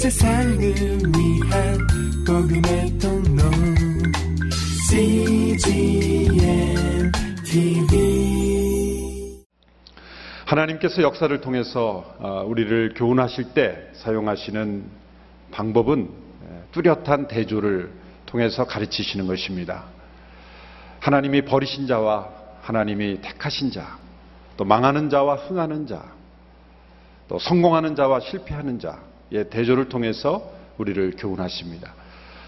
세상을 위한 복음의 통로 CGM TV 하나님께서 역사를 통해서 어, 우리를 교훈하실 때 사용하시는 방법은 뚜렷한 대조를 통해서 가르치시는 것입니다. 하나님이 버리신 자와 하나님이 택하신 자, 또 망하는 자와 흥하는 자, 또 성공하는 자와 실패하는 자의 대조를 통해서 우리를 교훈하십니다.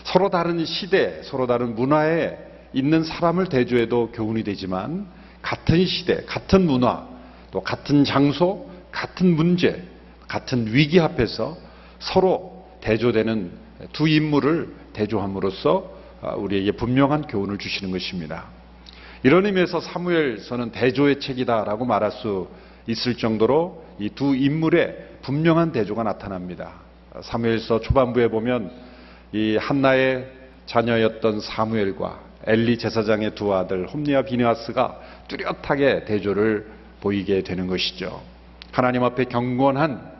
서로 다른 시대, 서로 다른 문화에 있는 사람을 대조해도 교훈이 되지만 같은 시대, 같은 문화, 또 같은 장소, 같은 문제, 같은 위기 앞에서 서로 대조되는 두 인물을 대조함으로써 우리에게 분명한 교훈을 주시는 것입니다. 이런 의미에서 사무엘서는 대조의 책이다라고 말할 수 있을 정도로 이 두 인물의 분명한 대조가 나타납니다. 사무엘서 초반부에 보면 이 한나의 자녀였던 사무엘과 엘리 제사장의 두 아들 홈리와 비니아스가 뚜렷하게 대조를 보이게 되는 것이죠. 하나님 앞에 경건한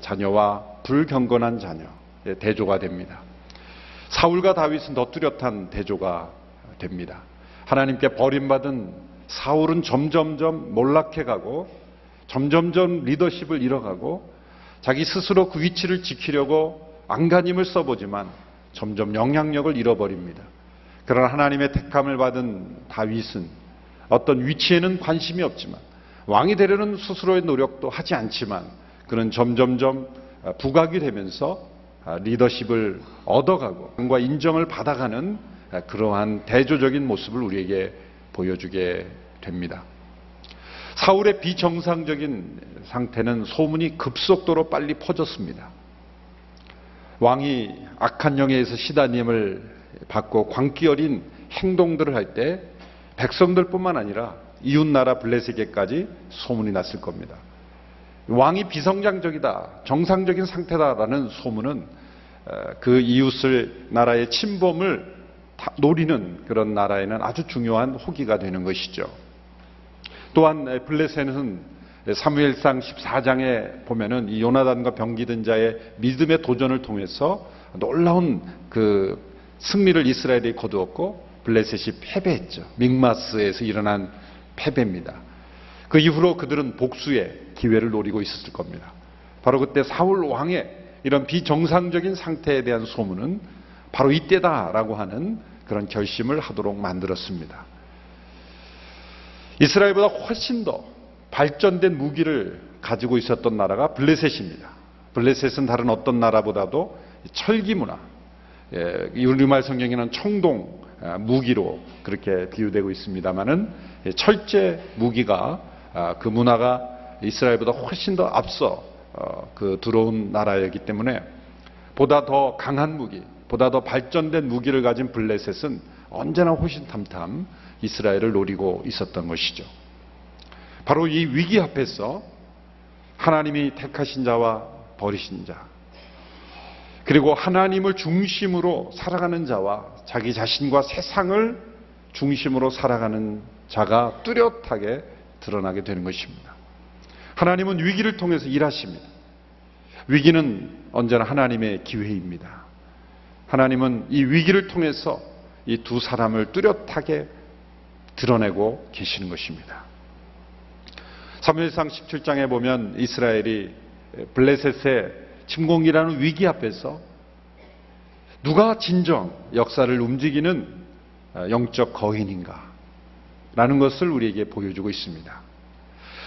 자녀와 불경건한 자녀의 대조가 됩니다. 사울과 다윗은 더 뚜렷한 대조가 됩니다. 하나님께 버림받은 사울은 점점점 몰락해가고 점점점 리더십을 잃어가고 자기 스스로 그 위치를 지키려고 안간힘을 써보지만 점점 영향력을 잃어버립니다. 그러나 하나님의 택함을 받은 다윗은 어떤 위치에는 관심이 없지만 왕이 되려는 스스로의 노력도 하지 않지만 그는 점점점 부각이 되면서 리더십을 얻어가고 왕과 인정을 받아가는 그러한 대조적인 모습을 우리에게 보여주게 됩니다. 사울의 비정상적인 상태는 소문이 급속도로 빨리 퍼졌습니다. 왕이 악한 영에서 시다님을 받고 광기 어린 행동들을 할 때 백성들뿐만 아니라 이웃나라 블레셋에게까지 소문이 났을 겁니다. 왕이 비성장적이다, 정상적인 상태다라는 소문은 그 이웃을 나라의 침범을 노리는 그런 나라에는 아주 중요한 호기가 되는 것이죠. 또한 블레셋은 사무엘상 14장에 보면은 이 요나단과 병기든 자의 믿음의 도전을 통해서 놀라운 그 승리를 이스라엘이 거두었고 블레셋이 패배했죠. 믹마스에서 일어난 패배입니다. 그 이후로 그들은 복수의 기회를 노리고 있었을 겁니다. 바로 그때 사울 왕의 이런 비정상적인 상태에 대한 소문은 바로 이때다라고 하는 그런 결심을 하도록 만들었습니다. 이스라엘보다 훨씬 더 발전된 무기를 가지고 있었던 나라가 블레셋입니다. 블레셋은 다른 어떤 나라보다도 철기 문화, 예, 우리말 성경에는 청동 아, 무기로 그렇게 비유되고 있습니다만은 예, 철제 무기가 아, 그 문화가 이스라엘보다 훨씬 더 앞서 어, 그 들어온 나라였기 때문에 보다 더 강한 무기, 보다 더 발전된 무기를 가진 블레셋은 언제나 호신탐탐 이스라엘을 노리고 있었던 것이죠. 바로 이 위기 앞에서 하나님이 택하신 자와 버리신 자, 그리고 하나님을 중심으로 살아가는 자와 자기 자신과 세상을 중심으로 살아가는 자가 뚜렷하게 드러나게 되는 것입니다. 하나님은 위기를 통해서 일하십니다. 위기는 언제나 하나님의 기회입니다. 하나님은 이 위기를 통해서 이 두 사람을 뚜렷하게 드러내고 계시는 것입니다. 3일상 17장에 보면 이스라엘이 블레셋의 침공이라는 위기 앞에서 누가 진정 역사를 움직이는 영적 거인인가 라는 것을 우리에게 보여주고 있습니다.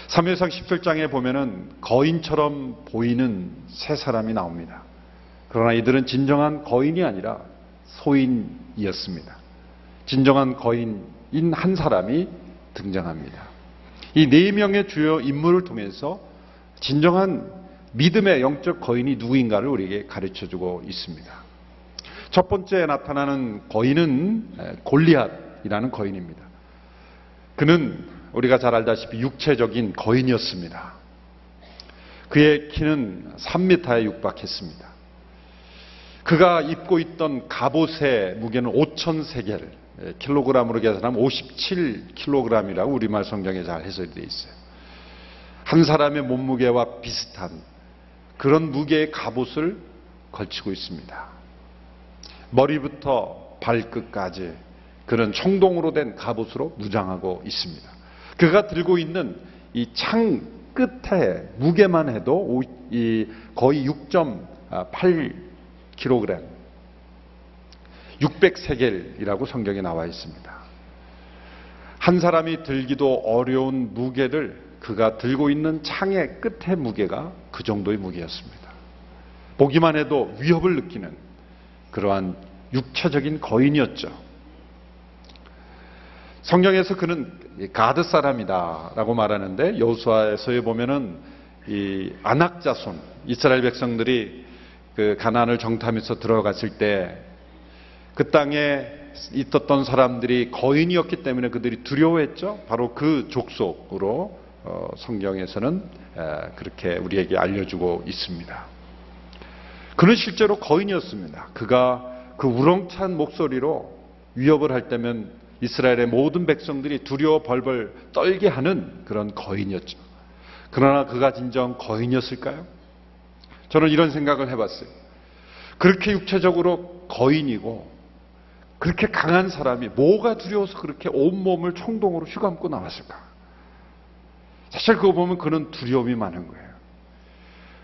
3일상 17장에 보면은 거인처럼 보이는 세 사람이 나옵니다. 그러나 이들은 진정한 거인이 아니라 소인이었습니다. 진정한 거인인 한 사람이 등장합니다. 이 네 명의 주요 인물을 통해서 진정한 믿음의 영적 거인이 누구인가를 우리에게 가르쳐 주고 있습니다. 첫 번째 나타나는 거인은 골리앗이라는 거인입니다. 그는 우리가 잘 알다시피 육체적인 거인이었습니다. 그의 키는 3m에 육박했습니다. 그가 입고 있던 갑옷의 무게는 5천 세겔, 킬로그램으로 계산하면 57킬로그램이라고 우리말 성경에 잘 해설이 되어 있어요. 한 사람의 몸무게와 비슷한 그런 무게의 갑옷을 걸치고 있습니다. 머리부터 발끝까지 그런 청동으로 된 갑옷으로 무장하고 있습니다. 그가 들고 있는 이 창 끝에 무게만 해도 거의 6.8kg, 600세겔이라고 성경에 나와 있습니다. 한 사람이 들기도 어려운 무게를 그가 들고 있는 창의 끝의 무게가 그 정도의 무게였습니다. 보기만 해도 위협을 느끼는 그러한 육체적인 거인이었죠. 성경에서 그는 가드 사람이다라고 말하는데 여호수아에서에 보면은 이 안악 자손 이스라엘 백성들이 그 가나안을 정탐해서 들어갔을 때 그 땅에 있었던 사람들이 거인이었기 때문에 그들이 두려워했죠. 바로 그 족속으로 어, 성경에서는 그렇게 우리에게 알려주고 있습니다. 그는 실제로 거인이었습니다. 그가 그 우렁찬 목소리로 위협을 할 때면 이스라엘의 모든 백성들이 두려워 벌벌 떨게 하는 그런 거인이었죠. 그러나 그가 진정 거인이었을까요? 저는 이런 생각을 해봤어요. 그렇게 육체적으로 거인이고 그렇게 강한 사람이 뭐가 두려워서 그렇게 온몸을 총동으로 휘감고 나왔을까? 사실 그거 보면 그는 두려움이 많은 거예요.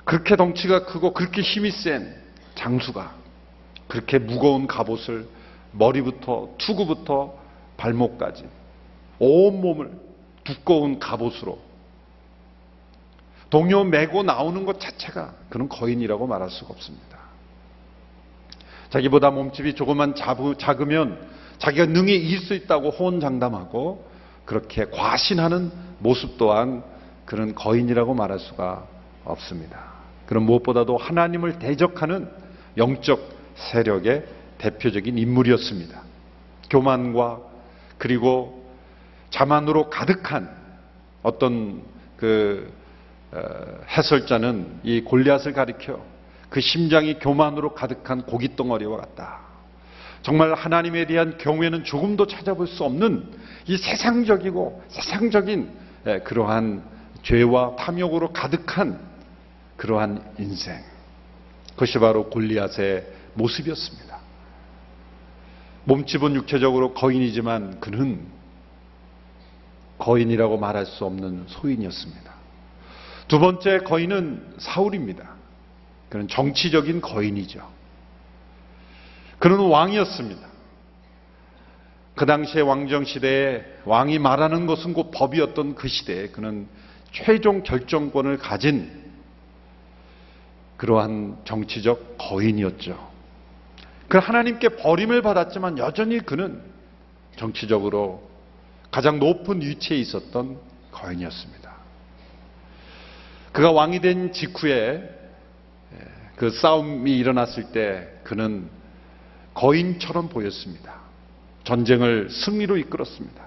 그렇게 덩치가 크고 그렇게 힘이 센 장수가 그렇게 무거운 갑옷을 머리부터 투구부터 발목까지 온몸을 두꺼운 갑옷으로 동요 메고 나오는 것 자체가 그는 거인이라고 말할 수가 없습니다. 자기보다 몸집이 조금만 작으면 자기가 능히 이길 수 있다고 호언장담하고 그렇게 과신하는 모습 또한 그런 거인이라고 말할 수가 없습니다. 그런 무엇보다도 하나님을 대적하는 영적 세력의 대표적인 인물이었습니다. 교만과 그리고 자만으로 가득한 어떤 그 어, 해설자는 이 골리앗을 가리켜 그 심장이 교만으로 가득한 고깃덩어리와 같다. 정말 하나님에 대한 경우에는 조금도 찾아볼 수 없는 이 세상적이고 세상적인 예, 그러한 죄와 탐욕으로 가득한 그러한 인생. 그것이 바로 골리앗의 모습이었습니다. 몸집은 육체적으로 거인이지만 그는 거인이라고 말할 수 없는 소인이었습니다. 두 번째 거인은 사울입니다. 그는 정치적인 거인이죠. 그는 왕이었습니다. 그 당시의 왕정 시대에 왕이 말하는 것은 곧 법이었던 그 시대에 그는 최종 결정권을 가진 그러한 정치적 거인이었죠. 그 하나님께 버림을 받았지만 여전히 그는 정치적으로 가장 높은 위치에 있었던 거인이었습니다. 그가 왕이 된 직후에 그 싸움이 일어났을 때 그는 거인처럼 보였습니다. 전쟁을 승리로 이끌었습니다.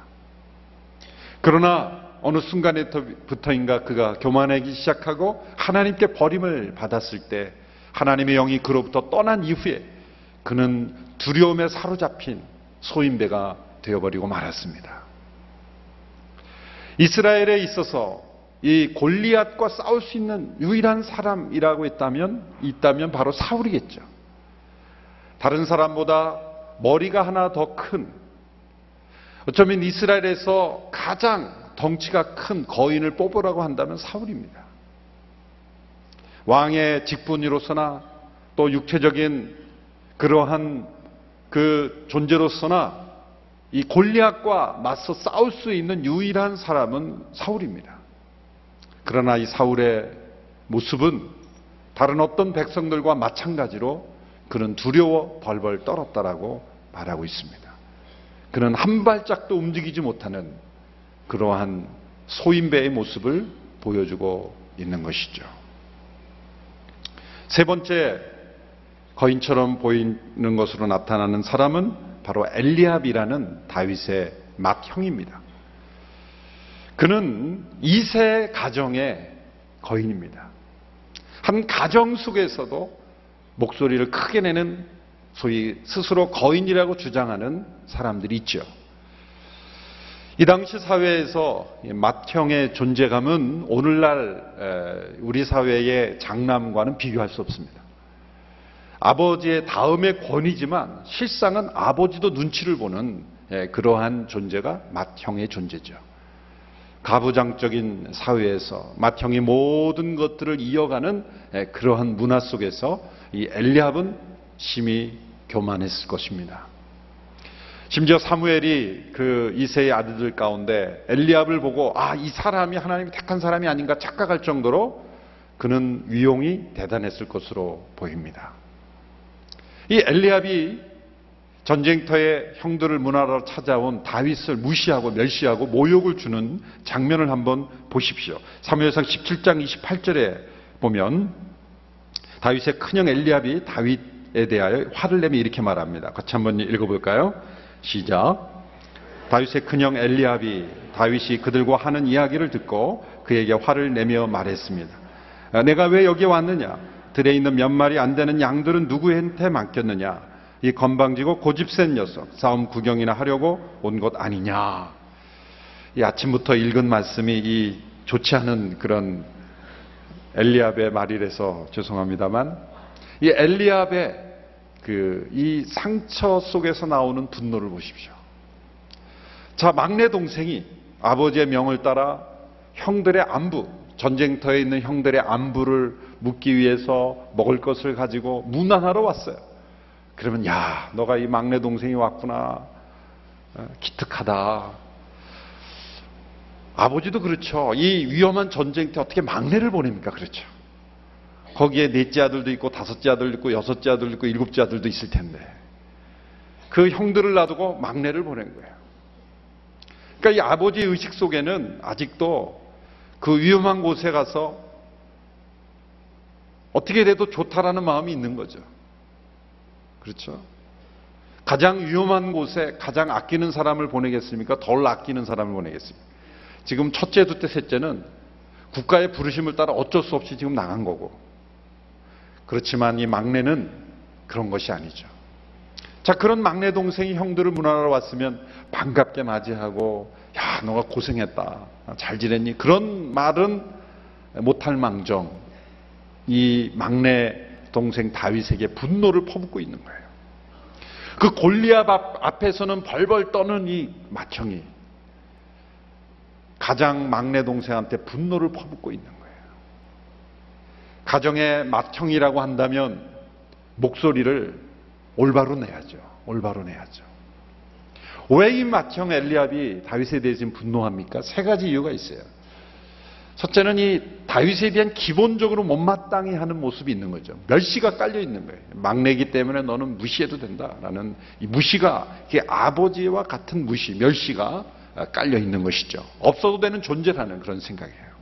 그러나 어느 순간에부터인가 그가 교만하기 시작하고 하나님께 버림을 받았을 때 하나님의 영이 그로부터 떠난 이후에 그는 두려움에 사로잡힌 소인배가 되어버리고 말았습니다. 이스라엘에 있어서 이 골리앗과 싸울 수 있는 유일한 사람이라고 했다면 있다면 바로 사울이겠죠. 다른 사람보다 머리가 하나 더 큰 어쩌면 이스라엘에서 가장 덩치가 큰 거인을 뽑으라고 한다면 사울입니다. 왕의 직분이로서나 또 육체적인 그러한 그 존재로서나 이 골리앗과 맞서 싸울 수 있는 유일한 사람은 사울입니다. 그러나 이 사울의 모습은 다른 어떤 백성들과 마찬가지로 그는 두려워 벌벌 떨었다라고 말하고 있습니다. 그는 한 발짝도 움직이지 못하는 그러한 소인배의 모습을 보여주고 있는 것이죠. 세 번째 거인처럼 보이는 것으로 나타나는 사람은 바로 엘리압이라는 다윗의 맏형입니다. 그는 이세 가정의 거인입니다. 한 가정 속에서도 목소리를 크게 내는 소위 스스로 거인이라고 주장하는 사람들이 있죠. 이 당시 사회에서 맏형의 존재감은 오늘날 우리 사회의 장남과는 비교할 수 없습니다. 아버지의 다음의 권위지만 실상은 아버지도 눈치를 보는 예, 그러한 존재가 맏형의 존재죠. 가부장적인 사회에서 맏형이 모든 것들을 이어가는 예, 그러한 문화 속에서 이 엘리압은 심히 교만했을 것입니다. 심지어 사무엘이 그 이세의 아들들 가운데 엘리압을 보고 아 이 사람이 하나님이 택한 사람이 아닌가 착각할 정도로 그는 위용이 대단했을 것으로 보입니다. 이 엘리압이 전쟁터에 형들을 문하러 찾아온 다윗을 무시하고 멸시하고 모욕을 주는 장면을 한번 보십시오. 사무엘상 17장 28절에 보면 다윗의 큰형 엘리압이 다윗에 대하여 화를 내며 이렇게 말합니다. 같이 한번 읽어볼까요? 시작. 다윗의 큰형 엘리압이 다윗이 그들과 하는 이야기를 듣고 그에게 화를 내며 말했습니다. 아, 내가 왜 여기 왔느냐? 들에 있는 몇 마리 안 되는 양들은 누구한테 맡겼느냐? 이 건방지고 고집센 녀석 싸움 구경이나 하려고 온 것 아니냐? 이 아침부터 읽은 말씀이 이 좋지 않은 그런 엘리압의 말이라서 죄송합니다만 이 엘리압의 그 이 상처 속에서 나오는 분노를 보십시오. 자, 막내 동생이 아버지의 명을 따라 형들의 안부, 전쟁터에 있는 형들의 안부를 묻기 위해서 먹을 것을 가지고 문안하러 왔어요. 그러면 야, 너가 이 막내 동생이 왔구나. 어, 기특하다. 아버지도 그렇죠. 이 위험한 전쟁터 어떻게 막내를 보냅니까? 그렇죠. 거기에 넷째 아들도 있고 다섯째 아들도 있고 여섯째 아들도 있고 일곱째 아들도 있을 텐데 그 형들을 놔두고 막내를 보낸 거예요. 그러니까 이 아버지의 의식 속에는 아직도 그 위험한 곳에 가서 어떻게 돼도 좋다라는 마음이 있는 거죠. 그렇죠? 가장 위험한 곳에 가장 아끼는 사람을 보내겠습니까? 덜 아끼는 사람을 보내겠습니까? 지금 첫째, 둘째, 셋째는 국가의 부르심을 따라 어쩔 수 없이 지금 나간 거고. 그렇지만 이 막내는 그런 것이 아니죠. 자, 그런 막내 동생이 형들을 문화하러 왔으면 반갑게 맞이하고, 야, 너가 고생했다. 잘 지냈니? 그런 말은 못할 망정, 이 막내 동생 다윗에게 분노를 퍼붓고 있는 거예요. 그 골리압 앞에서는 벌벌 떠는 이 맏형이 가장 막내 동생한테 분노를 퍼붓고 있는 거예요. 가정의 맏형이라고 한다면 목소리를 올바로 내야죠. 올바로 내야죠. 왜이 맏형 엘리압이 다윗에 대해서 분노합니까? 세 가지 이유가 있어요. 첫째는 이 다윗에 대한 기본적으로 못마땅히 하는 모습이 있는 거죠. 멸시가 깔려 있는 거예요. 막내기 때문에 너는 무시해도 된다라는 이 무시가 이게 아버지와 같은 무시, 멸시가 깔려 있는 것이죠. 없어도 되는 존재라는 그런 생각이에요.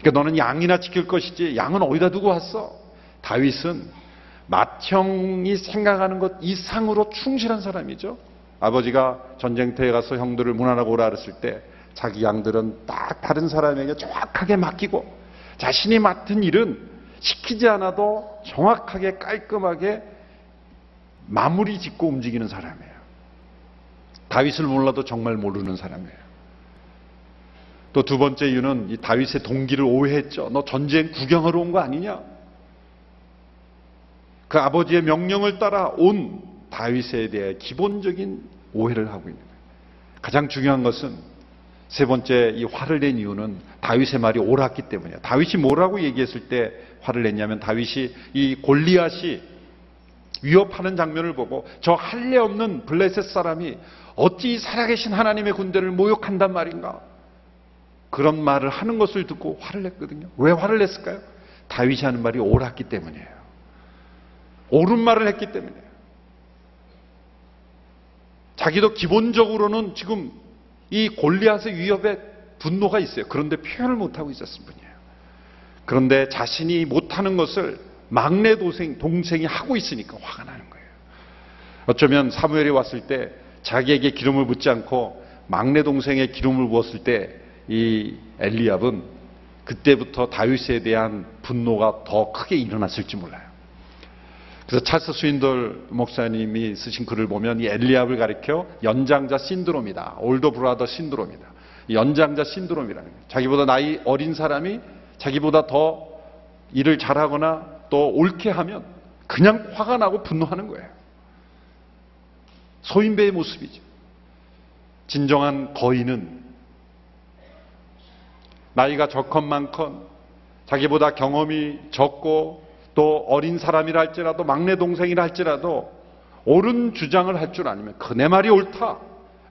그러니까 너는 양이나 지킬 것이지 양은 어디다 두고 왔어? 다윗은 맏형이 생각하는 것 이상으로 충실한 사람이죠. 아버지가 전쟁터에 가서 형들을 문안하고 오라 그랬을 때 자기 양들은 딱 다른 사람에게 정확하게 맡기고 자신이 맡은 일은 시키지 않아도 정확하게 깔끔하게 마무리 짓고 움직이는 사람이에요. 다윗을 몰라도 정말 모르는 사람이에요. 또 두 번째 이유는 이 다윗의 동기를 오해했죠. 너 전쟁 구경하러 온 거 아니냐? 그 아버지의 명령을 따라 온 다윗에 대해 기본적인 오해를 하고 있는 거예요. 가장 중요한 것은 세 번째 이 화를 낸 이유는 다윗의 말이 옳았기 때문이에요. 다윗이 뭐라고 얘기했을 때 화를 냈냐면 다윗이 이 골리앗이 위협하는 장면을 보고 저 할례 없는 블레셋 사람이 어찌 살아계신 하나님의 군대를 모욕한단 말인가? 그런 말을 하는 것을 듣고 화를 냈거든요. 왜 화를 냈을까요? 다윗이 하는 말이 옳았기 때문이에요. 옳은 말을 했기 때문이에요. 자기도 기본적으로는 지금 이 골리앗의 위협에 분노가 있어요. 그런데 표현을 못하고 있었을 뿐이에요. 그런데 자신이 못하는 것을 막내 동생, 동생이 하고 있으니까 화가 나는 거예요. 어쩌면 사무엘이 왔을 때 자기에게 기름을 붓지 않고 막내 동생의 기름을 부었을 때 이 엘리압은 그때부터 다윗에 대한 분노가 더 크게 일어났을지 몰라요. 그래서 찰스 스윈돌 목사님이 쓰신 글을 보면 이 엘리압을 가리켜 연장자 신드롬이다. 올더 브라더 신드롬이다. 연장자 신드롬이라는 거예요. 자기보다 나이 어린 사람이 자기보다 더 일을 잘하거나 또 옳게 하면 그냥 화가 나고 분노하는 거예요. 소인배의 모습이죠. 진정한 거인은 나이가 적건만건 자기보다 경험이 적고 또 어린 사람이라 할지라도 막내 동생이라 할지라도 옳은 주장을 할 줄 아니면 그내 말이 옳다.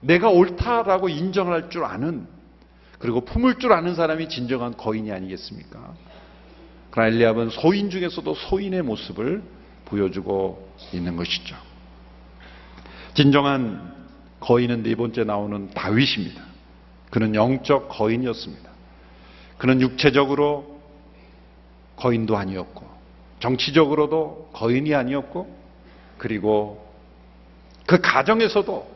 내가 옳다라고 인정을 할 줄 아는 그리고 품을 줄 아는 사람이 진정한 거인이 아니겠습니까? 그러나 엘리압은 소인 중에서도 소인의 모습을 보여주고 있는 것이죠. 진정한 거인은 네 번째 나오는 다윗입니다. 그는 영적 거인이었습니다. 그는 육체적으로 거인도 아니었고, 정치적으로도 거인이 아니었고, 그리고 그 가정에서도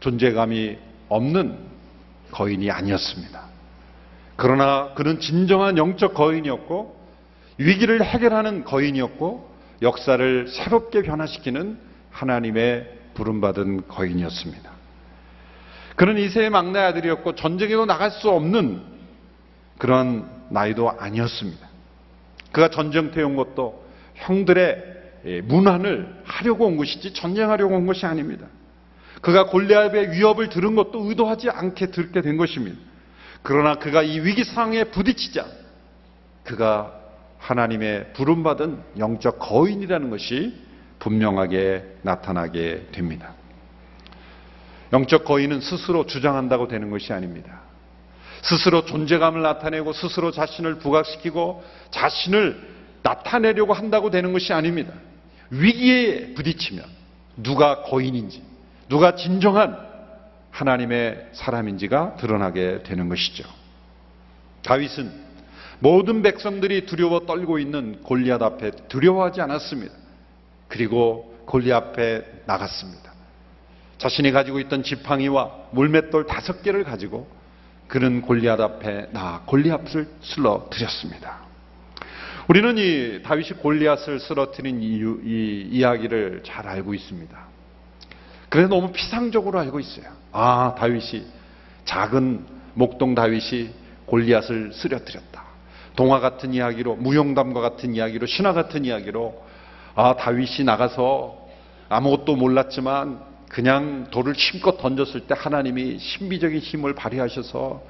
존재감이 없는 거인이 아니었습니다. 그러나 그는 진정한 영적 거인이었고, 위기를 해결하는 거인이었고, 역사를 새롭게 변화시키는 하나님의 부름받은 거인이었습니다. 그는 이세의 막내 아들이었고 전쟁에도 나갈 수 없는 그런 나이도 아니었습니다. 그가 전쟁터에 온 것도 형들의 문안을 하려고 온 것이지 전쟁하려고 온 것이 아닙니다. 그가 골리앗의 위협을 들은 것도 의도하지 않게 들게 된 것입니다. 그러나 그가 이 위기 상황에 부딪히자 그가 하나님의 부름받은 영적 거인이라는 것이 분명하게 나타나게 됩니다. 영적 거인은 스스로 주장한다고 되는 것이 아닙니다. 스스로 존재감을 나타내고 스스로 자신을 부각시키고 자신을 나타내려고 한다고 되는 것이 아닙니다. 위기에 부딪히면 누가 거인인지, 누가 진정한 하나님의 사람인지가 드러나게 되는 것이죠. 다윗은 모든 백성들이 두려워 떨고 있는 골리앗 앞에 두려워하지 않았습니다. 그리고 골리앗 앞에 나갔습니다. 자신이 가지고 있던 지팡이와 물맷돌 다섯 개를 가지고 그는 골리앗 앞에 나 골리앗을 쓸어드렸습니다. 우리는 이 다윗이 골리앗을 쓰러뜨린 이유, 이 이야기를 잘 알고 있습니다. 그래서 너무 피상적으로 알고 있어요. 아, 다윗이 작은 목동 다윗이 골리앗을 쓰러뜨렸다. 동화 같은 이야기로 무용담과 같은 이야기로 신화 같은 이야기로 아, 다윗이 나가서 아무것도 몰랐지만 그냥 돌을 힘껏 던졌을 때 하나님이 신비적인 힘을 발휘하셔서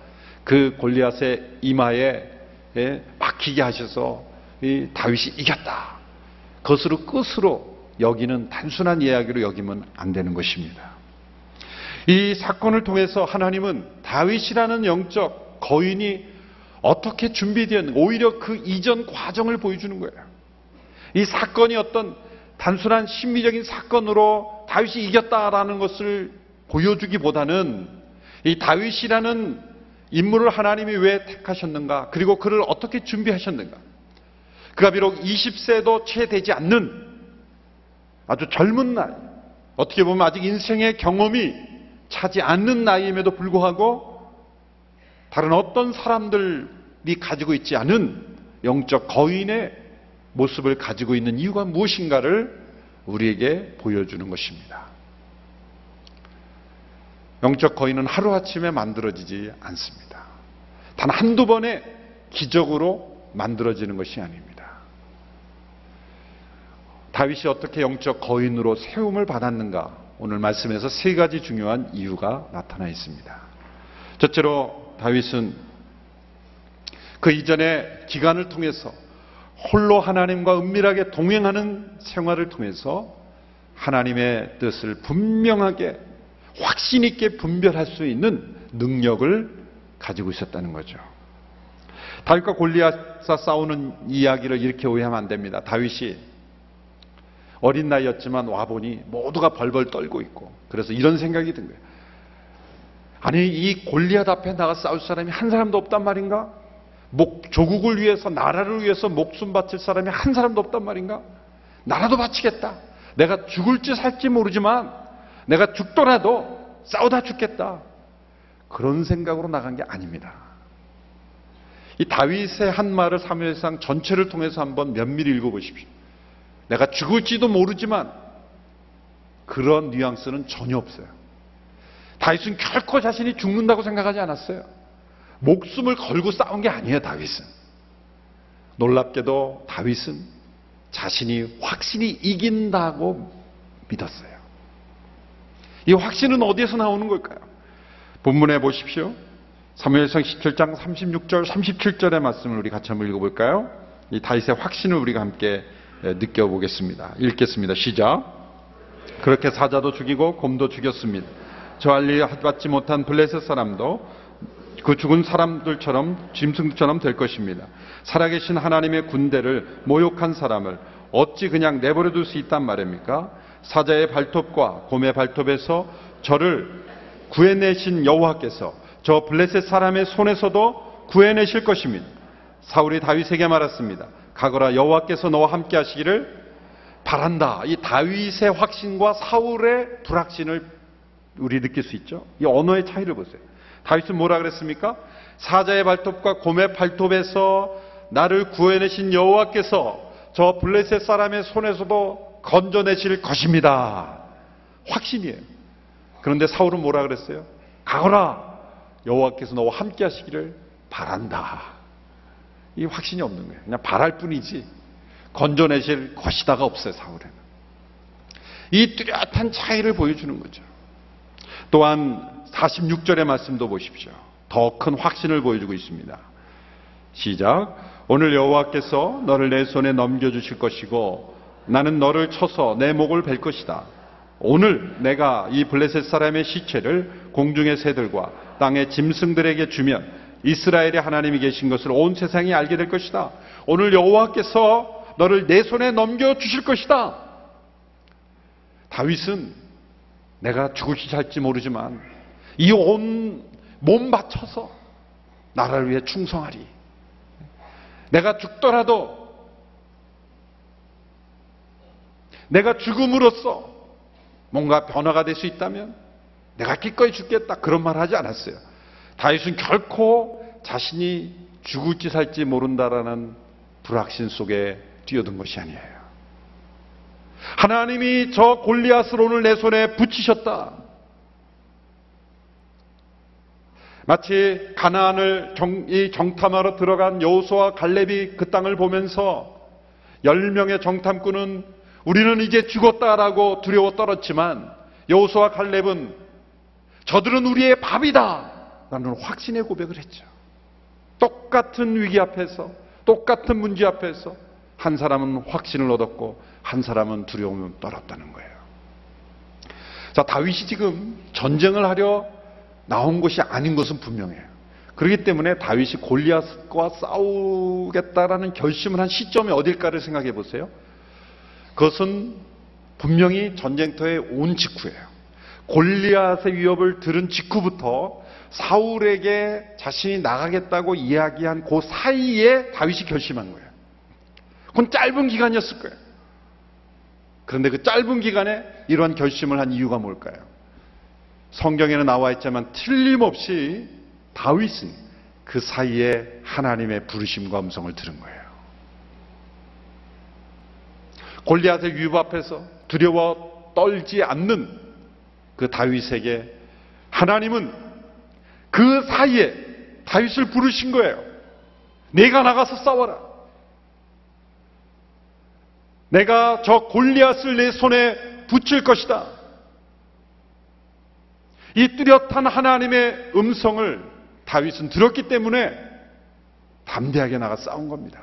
그 골리앗의 이마에 예, 막히게 하셔서 다윗이 이겼다. 그것으로 끝으로 여기는 단순한 이야기로 여기면 안 되는 것입니다. 이 사건을 통해서 하나님은 다윗이라는 영적 거인이 어떻게 준비되었는가, 오히려 그 이전 과정을 보여주는 거예요. 이 사건이 어떤 단순한 심리적인 사건으로 다윗이 이겼다라는 것을 보여주기보다는 이 다윗이라는 인물을 하나님이 왜 택하셨는가, 그리고 그를 어떻게 준비하셨는가. 그가 비록 20세도 채 되지 않는 아주 젊은 나이, 어떻게 보면 아직 인생의 경험이 차지 않는 나이임에도 불구하고 다른 어떤 사람들이 가지고 있지 않은 영적 거인의 모습을 가지고 있는 이유가 무엇인가를 우리에게 보여주는 것입니다. 영적 거인은 하루아침에 만들어지지 않습니다. 단 한두 번의 기적으로 만들어지는 것이 아닙니다. 다윗이 어떻게 영적 거인으로 세움을 받았는가? 오늘 말씀에서 세 가지 중요한 이유가 나타나 있습니다. 첫째로 다윗은 그 이전의 기간을 통해서 홀로 하나님과 은밀하게 동행하는 생활을 통해서 하나님의 뜻을 분명하게 확신 있게 분별할 수 있는 능력을 가지고 있었다는 거죠. 다윗과 골리앗과 싸우는 이야기를 이렇게 오해하면 안 됩니다. 다윗이 어린 나이였지만 와보니 모두가 벌벌 떨고 있고 그래서 이런 생각이 든 거예요. 아니 이 골리앗 앞에 나가 싸울 사람이 한 사람도 없단 말인가? 목, 조국을 위해서, 나라를 위해서 목숨 바칠 사람이 한 사람도 없단 말인가? 나라도 바치겠다. 내가 죽을지 살지 모르지만 내가 죽더라도 싸우다 죽겠다. 그런 생각으로 나간 게 아닙니다. 이 다윗의 한 말을 사무엘상 전체를 통해서 한번 면밀히 읽어보십시오. 내가 죽을지도 모르지만 그런 뉘앙스는 전혀 없어요. 다윗은 결코 자신이 죽는다고 생각하지 않았어요. 목숨을 걸고 싸운 게 아니에요, 다윗은. 놀랍게도 다윗은 자신이 확실히 이긴다고 믿었어요. 이 확신은 어디에서 나오는 걸까요? 본문에 보십시오. 사무엘상 17장 36절, 37절의 말씀을 우리 같이 한번 읽어볼까요? 이 다윗의 확신을 우리가 함께 느껴보겠습니다. 읽겠습니다. 시작. 그렇게 사자도 죽이고 곰도 죽였습니다. 저 알리 받지 못한 블레셋 사람도 그 죽은 사람들처럼 짐승처럼 될 것입니다. 살아계신 하나님의 군대를 모욕한 사람을 어찌 그냥 내버려 둘 수 있단 말입니까? 사자의 발톱과 곰의 발톱에서 저를 구해내신 여호와께서 저 블레셋 사람의 손에서도 구해내실 것입니다. 사울이 다윗에게 말했습니다. 가거라 여호와께서 너와 함께 하시기를 바란다. 이 다윗의 확신과 사울의 불확신을 우리 느낄 수 있죠. 이 언어의 차이를 보세요. 다윗은 뭐라 그랬습니까? 사자의 발톱과 곰의 발톱에서 나를 구해내신 여호와께서 저 블레셋 사람의 손에서도 건져내실 것입니다. 확신이에요. 그런데 사울은 뭐라 그랬어요? 가거라. 여호와께서 너와 함께 하시기를 바란다. 이 확신이 없는 거예요. 그냥 바랄 뿐이지 건져내실 것이다가 없어요, 사울에는. 이 뚜렷한 차이를 보여주는 거죠. 또한 46절의 말씀도 보십시오. 더 큰 확신을 보여주고 있습니다. 시작. 오늘 여호와께서 너를 내 손에 넘겨주실 것이고 나는 너를 쳐서 내 목을 벨 것이다. 오늘 내가 이 블레셋 사람의 시체를 공중의 새들과 땅의 짐승들에게 주면 이스라엘의 하나님이 계신 것을 온 세상이 알게 될 것이다. 오늘 여호와께서 너를 내 손에 넘겨 주실 것이다. 다윗은 내가 죽을지 살지 모르지만 이 온 몸 바쳐서 나라를 위해 충성하리. 내가 죽더라도 내가 죽음으로써 뭔가 변화가 될 수 있다면 내가 기꺼이 죽겠다 그런 말 하지 않았어요. 다윗은 결코 자신이 죽을지 살지 모른다라는 불확신 속에 뛰어든 것이 아니에요. 하나님이 저 골리앗을 오늘 내 손에 붙이셨다. 마치 가나안을 정, 이 정탐하러 들어간 여호수와 갈렙이 그 땅을 보면서 열 명의 정탐꾼은 우리는 이제 죽었다라고 두려워 떨었지만 여호수와 갈렙은 저들은 우리의 밥이다 라는 확신의 고백을 했죠. 똑같은 위기 앞에서 똑같은 문제 앞에서 한 사람은 확신을 얻었고 한 사람은 두려움을 떨었다는 거예요. 자, 다윗이 지금 전쟁을 하려 나온 것이 아닌 것은 분명해요. 그렇기 때문에 다윗이 골리앗과 싸우겠다라는 결심을 한 시점이 어딜까를 생각해 보세요. 그것은 분명히 전쟁터에 온 직후예요. 골리앗의 위협을 들은 직후부터 사울에게 자신이 나가겠다고 이야기한 그 사이에 다윗이 결심한 거예요. 그건 짧은 기간이었을 거예요. 그런데 그 짧은 기간에 이러한 결심을 한 이유가 뭘까요? 성경에는 나와 있지만 틀림없이 다윗은 그 사이에 하나님의 부르심과 음성을 들은 거예요. 골리앗의 위협 앞에서 두려워 떨지 않는 그 다윗에게 하나님은 그 사이에 다윗을 부르신 거예요. 내가 나가서 싸워라. 내가 저 골리앗을 내 손에 붙일 것이다. 이 뚜렷한 하나님의 음성을 다윗은 들었기 때문에 담대하게 나가 싸운 겁니다.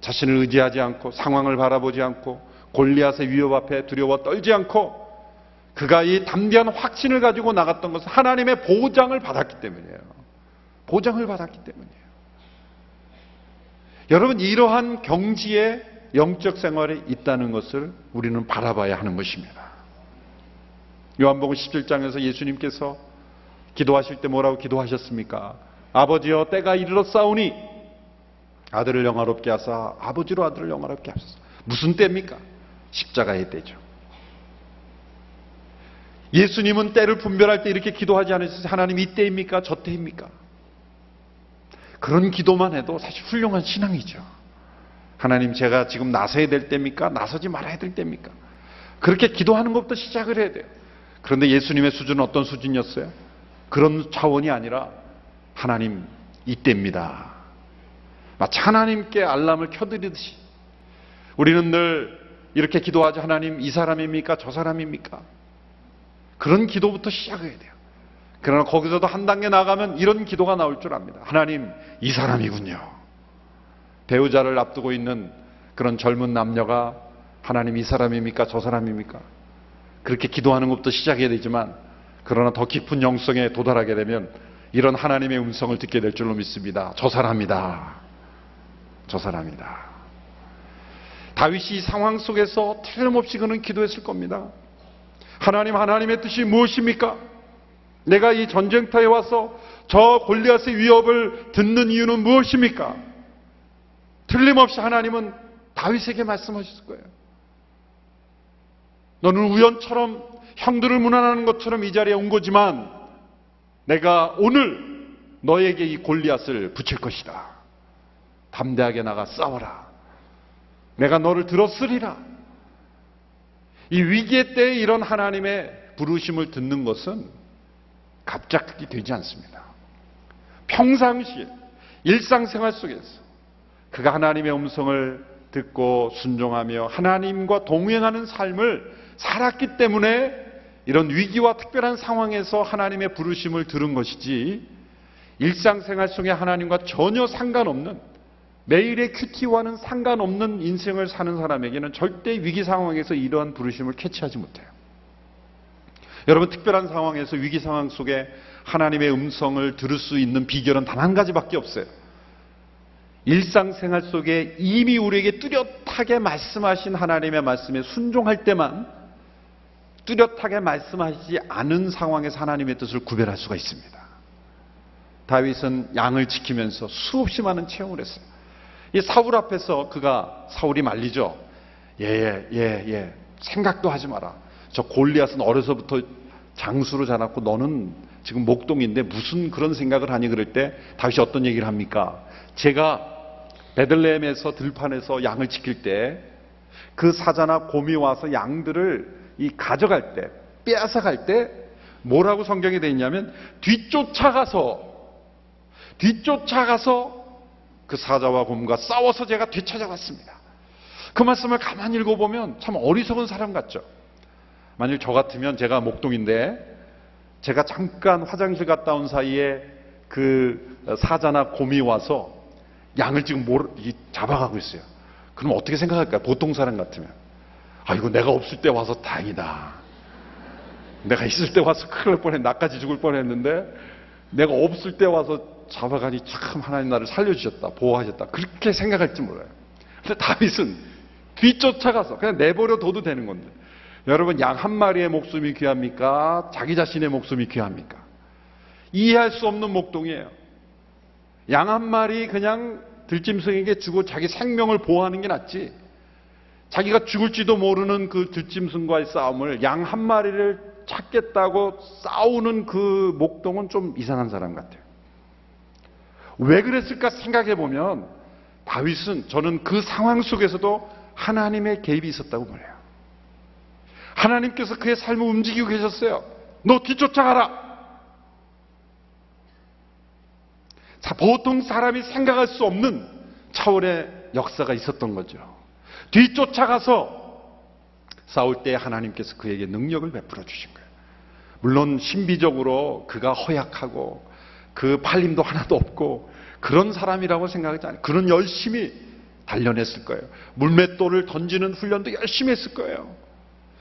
자신을 의지하지 않고 상황을 바라보지 않고 골리앗의 위협 앞에 두려워 떨지 않고 그가 이 담대한 확신을 가지고 나갔던 것은 하나님의 보장을 받았기 때문이에요. 보장을 받았기 때문이에요. 여러분 이러한 경지에 영적 생활이 있다는 것을 우리는 바라봐야 하는 것입니다. 요한복음 17장에서 예수님께서 기도하실 때 뭐라고 기도하셨습니까? 아버지여 때가 이르러 싸우니 아들을 영화롭게 하사 아버지로 아들을 영화롭게 하소서. 무슨 때입니까? 십자가의 때죠. 예수님은 때를 분별할 때 이렇게 기도하지 않으셨어요. 하나님 이 때입니까? 저 때입니까? 그런 기도만 해도 사실 훌륭한 신앙이죠. 하나님 제가 지금 나서야 될 때입니까? 나서지 말아야 될 때입니까? 그렇게 기도하는 것부터 시작을 해야 돼요. 그런데 예수님의 수준은 어떤 수준이었어요? 그런 차원이 아니라 하나님 이때입니다. 마치 하나님께 알람을 켜드리듯이 우리는 늘 이렇게 기도하죠. 하나님, 이 사람입니까? 저 사람입니까? 그런 기도부터 시작해야 돼요. 그러나 거기서도 한 단계 나가면 이런 기도가 나올 줄 압니다. 하나님, 이 사람이군요. 배우자를 앞두고 있는 그런 젊은 남녀가 하나님 이 사람입니까? 저 사람입니까? 그렇게 기도하는 것부터 시작해야 되지만 그러나 더 깊은 영성에 도달하게 되면 이런 하나님의 음성을 듣게 될 줄로 믿습니다. 저 사람이다. 저 사람이다. 다윗이 이 상황 속에서 틀림없이 그는 기도했을 겁니다. 하나님, 하나님의 뜻이 무엇입니까? 내가 이 전쟁터에 와서 저 골리앗의 위협을 듣는 이유는 무엇입니까? 틀림없이 하나님은 다윗에게 말씀하셨을 거예요. 너는 우연처럼 형들을 무난하는 것처럼 이 자리에 온 거지만 내가 오늘 너에게 이 골리앗을 붙일 것이다. 담대하게 나가 싸워라. 내가 너를 들었으리라. 이 위기의 때에 이런 하나님의 부르심을 듣는 것은 갑작이 되지 않습니다. 평상시에 일상생활 속에서 그가 하나님의 음성을 듣고 순종하며 하나님과 동행하는 삶을 살았기 때문에 이런 위기와 특별한 상황에서 하나님의 부르심을 들은 것이지 일상생활 속에 하나님과 전혀 상관없는 매일의 큐티와는 상관없는 인생을 사는 사람에게는 절대 위기 상황에서 이러한 부르심을 캐치하지 못해요. 여러분 특별한 상황에서 위기 상황 속에 하나님의 음성을 들을 수 있는 비결은 단 한 가지밖에 없어요. 일상생활 속에 이미 우리에게 뚜렷하게 말씀하신 하나님의 말씀에 순종할 때만 뚜렷하게 말씀하시지 않은 상황에서 하나님의 뜻을 구별할 수가 있습니다. 다윗은 양을 지키면서 수없이 많은 체험을 했어요. 이 사울 앞에서 그가 사울이 말리죠. 예, 예, 예, 예. 생각도 하지 마라. 저 골리앗은 어려서부터 장수로 자랐고 너는 지금 목동인데 무슨 그런 생각을 하니 그럴 때 다윗이 어떤 얘기를 합니까? 제가 베들레헴에서 들판에서 양을 지킬 때 그 사자나 곰이 와서 양들을 이 가져갈 때, 빼앗아 갈 때 뭐라고 성경에 되어 있냐면 뒤쫓아가서 뒤쫓아가서 그 사자와 곰과 싸워서 제가 되찾아왔습니다. 그 말씀을 가만히 읽어보면 참 어리석은 사람 같죠. 만일 저 같으면 제가 목동인데 제가 잠깐 화장실 갔다 온 사이에 그 사자나 곰이 와서 양을 지금 잡아가고 있어요. 그럼 어떻게 생각할까요? 보통 사람 같으면. 아이고 내가 없을 때 와서 다행이다. 내가 있을 때 와서 큰일 날 뻔했, 나까지 죽을 뻔했는데 내가 없을 때 와서 잡아가니 참 하나님 나를 살려주셨다, 보호하셨다. 그렇게 생각할지 몰라요. 근데 다윗은 뒤쫓아가서 그냥 내버려 둬도 되는 건데. 여러분 양 한 마리의 목숨이 귀합니까? 자기 자신의 목숨이 귀합니까? 이해할 수 없는 목동이에요. 양 한 마리 그냥 들짐승에게 주고 자기 생명을 보호하는 게 낫지. 자기가 죽을지도 모르는 그 들짐승과의 싸움을 양 한 마리를 찾겠다고 싸우는 그 목동은 좀 이상한 사람 같아요. 왜 그랬을까 생각해 보면 다윗은 저는 그 상황 속에서도 하나님의 개입이 있었다고 보네요. 하나님께서 그의 삶을 움직이고 계셨어요. 너 뒤쫓아가라. 자, 보통 사람이 생각할 수 없는 차원의 역사가 있었던 거죠. 뒤쫓아가서 싸울 때 하나님께서 그에게 능력을 베풀어 주신 거예요. 물론 신비적으로 그가 허약하고 그 팔림도 하나도 없고 그런 사람이라고 생각하지 않아요. 그런 열심히 단련했을 거예요. 물맷돌을 던지는 훈련도 열심히 했을 거예요.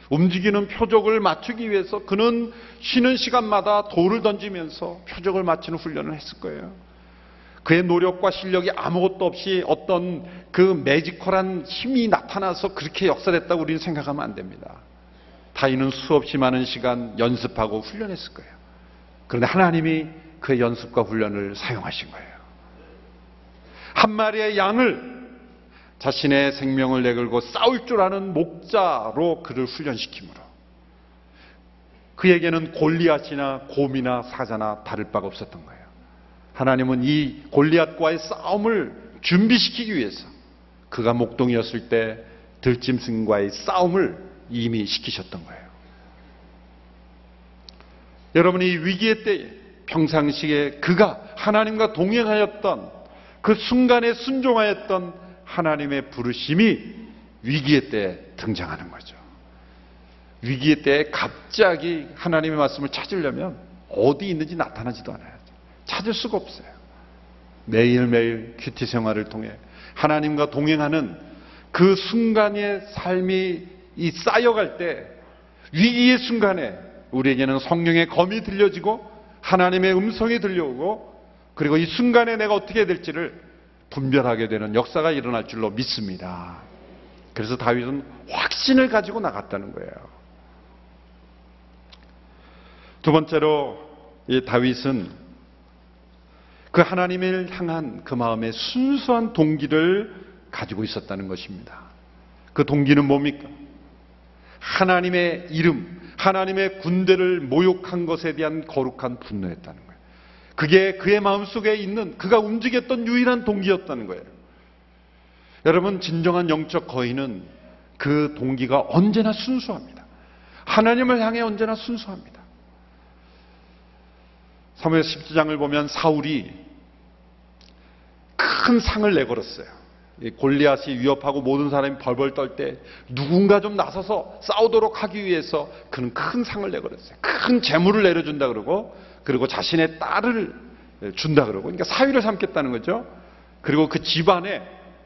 움직이는 표적을 맞추기 위해서 그는 쉬는 시간마다 돌을 던지면서 표적을 맞추는 훈련을 했을 거예요. 그의 노력과 실력이 아무것도 없이 어떤 그 매지컬한 힘이 나타나서 그렇게 역사됐다고 우리는 생각하면 안 됩니다. 다인은 수없이 많은 시간 연습하고 훈련했을 거예요. 그런데 하나님이 그의 연습과 훈련을 사용하신 거예요. 한 마리의 양을 자신의 생명을 내걸고 싸울 줄 아는 목자로 그를 훈련시키므로 그에게는 골리앗이나 곰이나 사자나 다를 바가 없었던 거예요. 하나님은 이 골리앗과의 싸움을 준비시키기 위해서 그가 목동이었을 때 들짐승과의 싸움을 이미 시키셨던 거예요. 여러분이 위기의 때에 평상시에 그가 하나님과 동행하였던 그 순간에 순종하였던 하나님의 부르심이 위기의 때 등장하는 거죠. 위기의 때에 갑자기 하나님의 말씀을 찾으려면 어디 있는지 나타나지도 않아요. 찾을 수가 없어요. 매일매일 큐티 생활을 통해 하나님과 동행하는 그 순간의 삶이 이 쌓여갈 때 위기의 순간에 우리에게는 성령의 검이 들려지고 하나님의 음성이 들려오고 그리고 이 순간에 내가 어떻게 될지를 분별하게 되는 역사가 일어날 줄로 믿습니다. 그래서 다윗은 확신을 가지고 나갔다는 거예요. 두 번째로 이 다윗은 그 하나님을 향한 그 마음의 순수한 동기를 가지고 있었다는 것입니다. 그 동기는 뭡니까? 하나님의 이름, 하나님의 군대를 모욕한 것에 대한 거룩한 분노였다는 거예요. 그게 그의 마음속에 있는 그가 움직였던 유일한 동기였다는 거예요. 여러분 진정한 영적 거인은 그 동기가 언제나 순수합니다. 하나님을 향해 언제나 순수합니다. 사무엘 10장을 보면 사울이 큰 상을 내걸었어요. 골리앗이 위협하고 모든 사람이 벌벌 떨 때 누군가 좀 나서서 싸우도록 하기 위해서 그는 큰 상을 내걸었어요. 큰 재물을 내려준다 그러고 그리고 자신의 딸을 준다 그러고 그러니까 사위를 삼겠다는 거죠. 그리고 그 집안에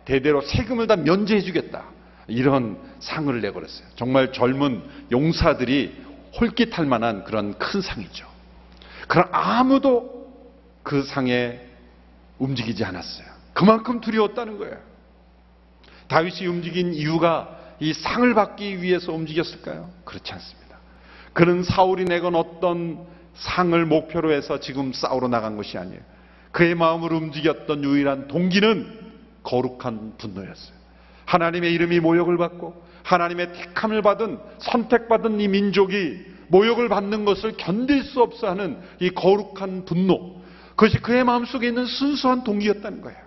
대대로 세금을 다 면제해 주겠다. 이런 상을 내걸었어요. 정말 젊은 용사들이 홀깃할 만한 그런 큰 상이죠. 그러나 아무도 그 상에 움직이지 않았어요. 그만큼 두려웠다는 거예요. 다윗이 움직인 이유가 이 상을 받기 위해서 움직였을까요? 그렇지 않습니다. 그는 사울이 내건 어떤 상을 목표로 해서 지금 싸우러 나간 것이 아니에요. 그의 마음을 움직였던 유일한 동기는 거룩한 분노였어요. 하나님의 이름이 모욕을 받고 하나님의 택함을 받은 선택받은 이 민족이 모욕을 받는 것을 견딜 수 없어 하는 이 거룩한 분노. 그것이 그의 마음속에 있는 순수한 동기였다는 거예요.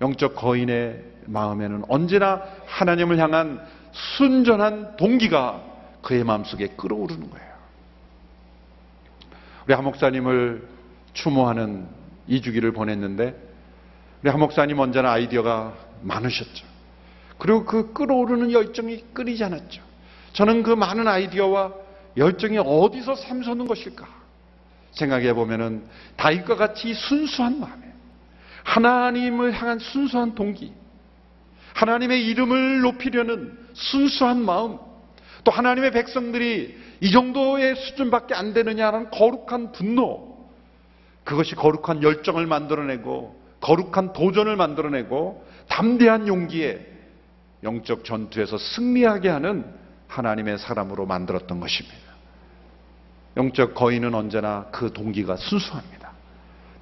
영적 거인의 마음에는 언제나 하나님을 향한 순전한 동기가 그의 마음속에 끌어오르는 거예요. 우리 한 목사님을 추모하는 이 주기를 보냈는데 우리 한 목사님 언제나 아이디어가 많으셨죠. 그리고 그 끌어오르는 열정이 끊이지 않았죠. 저는 그 많은 아이디어와 열정이 어디서 샘솟는 것일까? 생각해 보면은 다윗과 같이 순수한 마음에 하나님을 향한 순수한 동기, 하나님의 이름을 높이려는 순수한 마음, 또 하나님의 백성들이 이 정도의 수준밖에 안 되느냐라는 거룩한 분노, 그것이 거룩한 열정을 만들어내고 거룩한 도전을 만들어내고 담대한 용기에 영적 전투에서 승리하게 하는 하나님의 사람으로 만들었던 것입니다. 영적 거인은 언제나 그 동기가 순수합니다.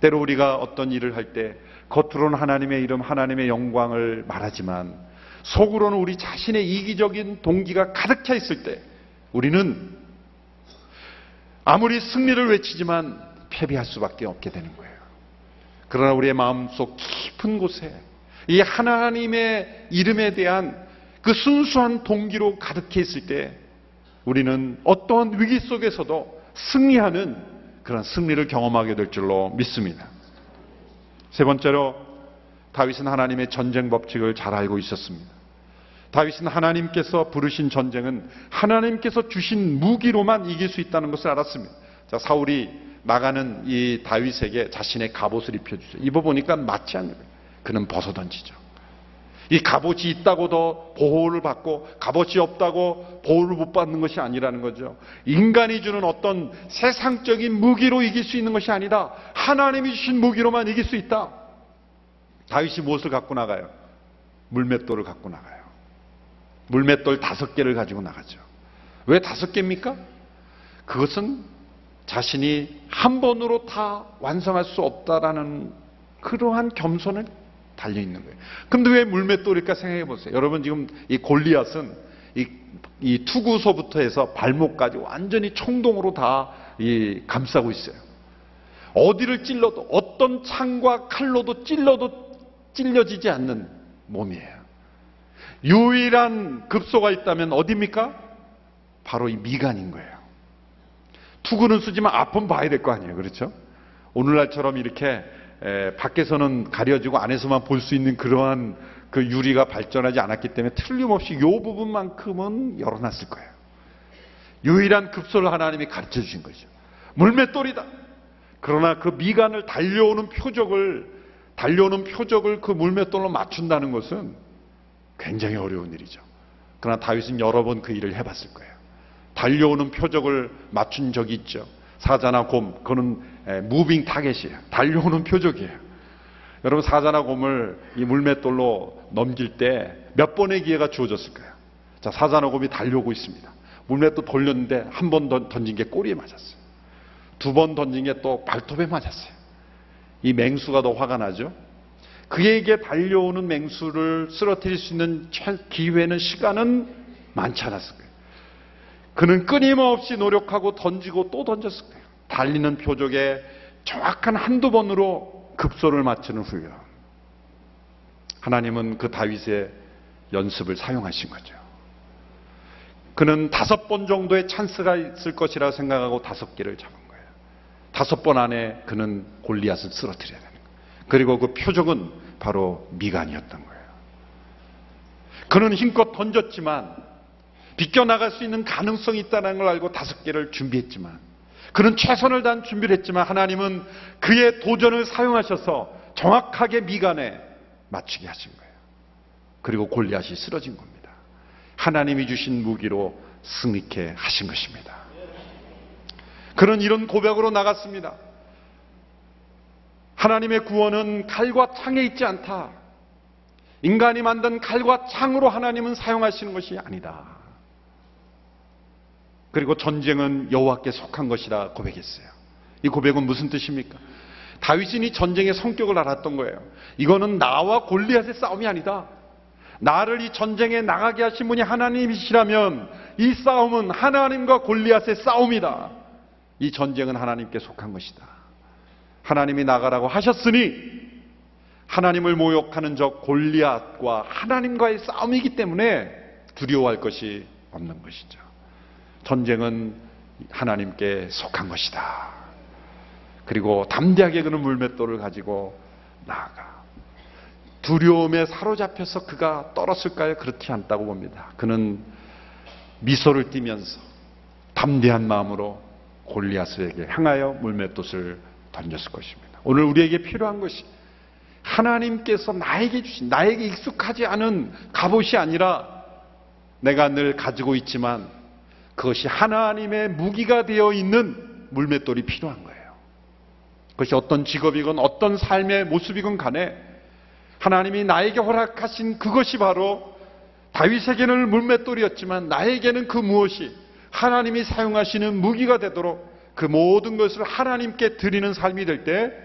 때로 우리가 어떤 일을 할 때 겉으로는 하나님의 이름, 하나님의 영광을 말하지만 속으로는 우리 자신의 이기적인 동기가 가득 차 있을 때 우리는 아무리 승리를 외치지만 패배할 수밖에 없게 되는 거예요. 그러나 우리의 마음속 깊은 곳에 이 하나님의 이름에 대한 그 순수한 동기로 가득해 있을 때 우리는 어떠한 위기 속에서도 승리하는 그런 승리를 경험하게 될 줄로 믿습니다. 세 번째로 다윗은 하나님의 전쟁 법칙을 잘 알고 있었습니다. 다윗은 하나님께서 부르신 전쟁은 하나님께서 주신 무기로만 이길 수 있다는 것을 알았습니다. 자, 사울이 나가는 이 다윗에게 자신의 갑옷을 입혀주죠. 입어보니까 맞지 않는 거예요. 그는 벗어던지죠. 이 갑옷이 있다고도 보호를 받고 갑옷이 없다고 보호를 못 받는 것이 아니라는 거죠. 인간이 주는 어떤 세상적인 무기로 이길 수 있는 것이 아니다. 하나님이 주신 무기로만 이길 수 있다. 다윗이 무엇을 갖고 나가요? 물맷돌을 갖고 나가요. 물맷돌 다섯 개를 가지고 나가죠. 왜 다섯 개입니까? 그것은 자신이 한 번으로 다 완성할 수 없다라는 그러한 겸손을 달려 있는 거예요. 근데 왜 물맷돌일까 생각해 보세요. 여러분 지금 이 골리앗은 이, 이 투구소부터 해서 발목까지 완전히 총동으로 다 이 감싸고 있어요. 어디를 찔러도 어떤 창과 칼로도 찔러도 찔려지지 않는 몸이에요. 유일한 급소가 있다면 어디입니까? 바로 이 미간인 거예요. 투구는 쓰지만 앞은 봐야 될 거 아니에요. 그렇죠? 오늘날처럼 이렇게 에, 밖에서는 가려지고 안에서만 볼 수 있는 그러한 그 유리가 발전하지 않았기 때문에 틀림없이 이 부분만큼은 열어놨을 거예요. 유일한 급소를 하나님이 가르쳐 주신 거죠. 물맷돌이다. 그러나 그 미간을 달려오는 표적을 달려오는 표적을 그 물맷돌로 맞춘다는 것은 굉장히 어려운 일이죠. 그러나 다윗은 여러 번 그 일을 해봤을 거예요. 달려오는 표적을 맞춘 적이 있죠. 사자나 곰, 그거는 moving target이에요. 달려오는 표적이에요. 여러분 사자나 곰을 이 물맷돌로 넘길 때 몇 번의 기회가 주어졌을 까요 자, 사자나 곰이 달려오고 있습니다. 물맷돌 돌렸는데 한 번 던진 게 꼬리에 맞았어요. 두 번 던진 게 또 발톱에 맞았어요. 이 맹수가 더 화가 나죠. 그에게 달려오는 맹수를 쓰러뜨릴 수 있는 기회는 시간은 많지 않았을 거예요. 그는 끊임없이 노력하고 던지고 또 던졌을 거예요. 달리는 표적에 정확한 한두 번으로 급소를 맞추는 훈련. 하나님은 그 다윗의 연습을 사용하신 거죠. 그는 다섯 번 정도의 찬스가 있을 것이라 생각하고 다섯 개를 잡은 거예요. 다섯 번 안에 그는 골리앗을 쓰러뜨려야 되는 거예요. 그리고 그 표적은 바로 미간이었던 거예요. 그는 힘껏 던졌지만 비껴나갈 수 있는 가능성이 있다는 걸 알고 다섯 개를 준비했지만 그는 최선을 다한 준비를 했지만 하나님은 그의 도전을 사용하셔서 정확하게 미간에 맞추게 하신 거예요. 그리고 골리앗이 쓰러진 겁니다. 하나님이 주신 무기로 승리케 하신 것입니다. 그런 이런 고백으로 나갔습니다. 하나님의 구원은 칼과 창에 있지 않다. 인간이 만든 칼과 창으로 하나님은 사용하시는 것이 아니다. 그리고 전쟁은 여호와께 속한 것이라 고백했어요. 이 고백은 무슨 뜻입니까? 다윗이 전쟁의 성격을 알았던 거예요. 이거는 나와 골리앗의 싸움이 아니다. 나를 이 전쟁에 나가게 하신 분이 하나님이시라면 이 싸움은 하나님과 골리앗의 싸움이다. 이 전쟁은 하나님께 속한 것이다. 하나님이 나가라고 하셨으니 하나님을 모욕하는 저 골리앗과 하나님과의 싸움이기 때문에 두려워할 것이 없는 것이죠. 전쟁은 하나님께 속한 것이다. 그리고 담대하게 그는 물맷돌을 가지고 나아가. 두려움에 사로잡혀서 그가 떨었을까요? 그렇지 않다고 봅니다. 그는 미소를 띠면서 담대한 마음으로 골리앗에게 향하여 물맷돌을 던졌을 것입니다. 오늘 우리에게 필요한 것이 하나님께서 나에게 주신 나에게 익숙하지 않은 갑옷이 아니라 내가 늘 가지고 있지만 그것이 하나님의 무기가 되어 있는 물맷돌이 필요한 거예요. 그것이 어떤 직업이건 어떤 삶의 모습이건 간에 하나님이 나에게 허락하신 그것이 바로 다윗에게는 물맷돌이었지만 나에게는 그 무엇이 하나님이 사용하시는 무기가 되도록 그 모든 것을 하나님께 드리는 삶이 될 때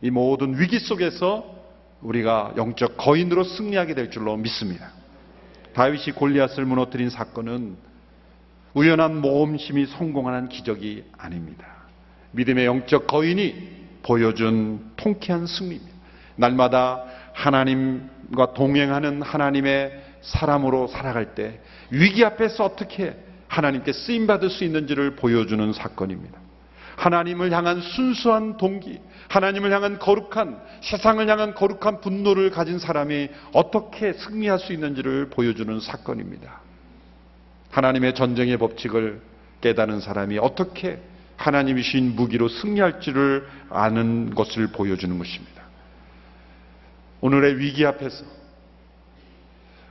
이 모든 위기 속에서 우리가 영적 거인으로 승리하게 될 줄로 믿습니다. 다윗이 골리앗을 무너뜨린 사건은 우연한 모험심이 성공하는 기적이 아닙니다. 믿음의 영적 거인이 보여준 통쾌한 승리입니다. 날마다 하나님과 동행하는 하나님의 사람으로 살아갈 때 위기 앞에서 어떻게 하나님께 쓰임 받을 수 있는지를 보여주는 사건입니다. 하나님을 향한 순수한 동기, 하나님을 향한 거룩한, 세상을 향한 거룩한 분노를 가진 사람이 어떻게 승리할 수 있는지를 보여주는 사건입니다. 하나님의 전쟁의 법칙을 깨닫는 사람이 어떻게 하나님이 신 무기로 승리할지를 아는 것을 보여주는 것입니다. 오늘의 위기 앞에서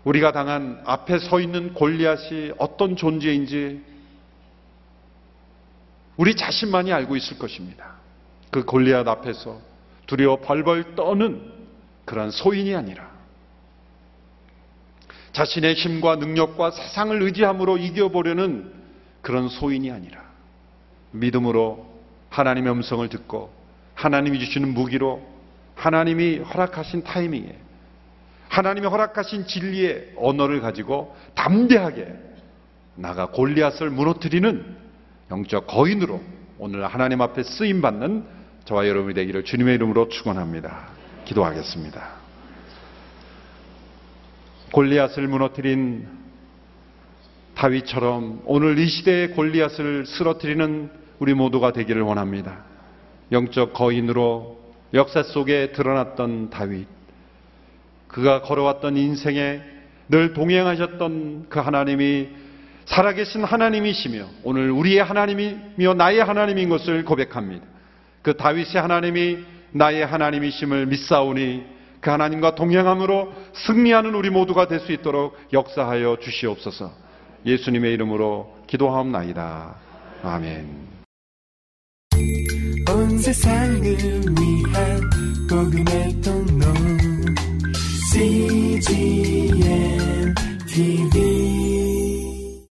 우리가 당한 앞에 서 있는 골리앗이 어떤 존재인지 우리 자신만이 알고 있을 것입니다. 그 골리앗 앞에서 두려워 벌벌 떠는 그런 소인이 아니라 자신의 힘과 능력과 세상을 의지함으로 이겨보려는 그런 소인이 아니라 믿음으로 하나님의 음성을 듣고 하나님이 주시는 무기로 하나님이 허락하신 타이밍에 하나님이 허락하신 진리의 언어를 가지고 담대하게 나가 골리앗을 무너뜨리는 영적 거인으로 오늘 하나님 앞에 쓰임 받는 저와 여러분이 되기를 주님의 이름으로 축원합니다. 기도하겠습니다. 골리앗을 무너뜨린 다윗처럼 오늘 이 시대의 골리앗을 쓰러뜨리는 우리 모두가 되기를 원합니다. 영적 거인으로 역사 속에 드러났던 다윗, 그가 걸어왔던 인생에 늘 동행하셨던 그 하나님이 살아계신 하나님이시며 오늘 우리의 하나님이며 나의 하나님인 것을 고백합니다. 그 다윗의 하나님이 나의 하나님이심을 믿사오니 그 하나님과 동행함으로 승리하는 우리 모두가 될 수 있도록 역사하여 주시옵소서. 예수님의 이름으로 기도하옵나이다. 아멘. 온 세상을 위한 복음의 통로 CGM TV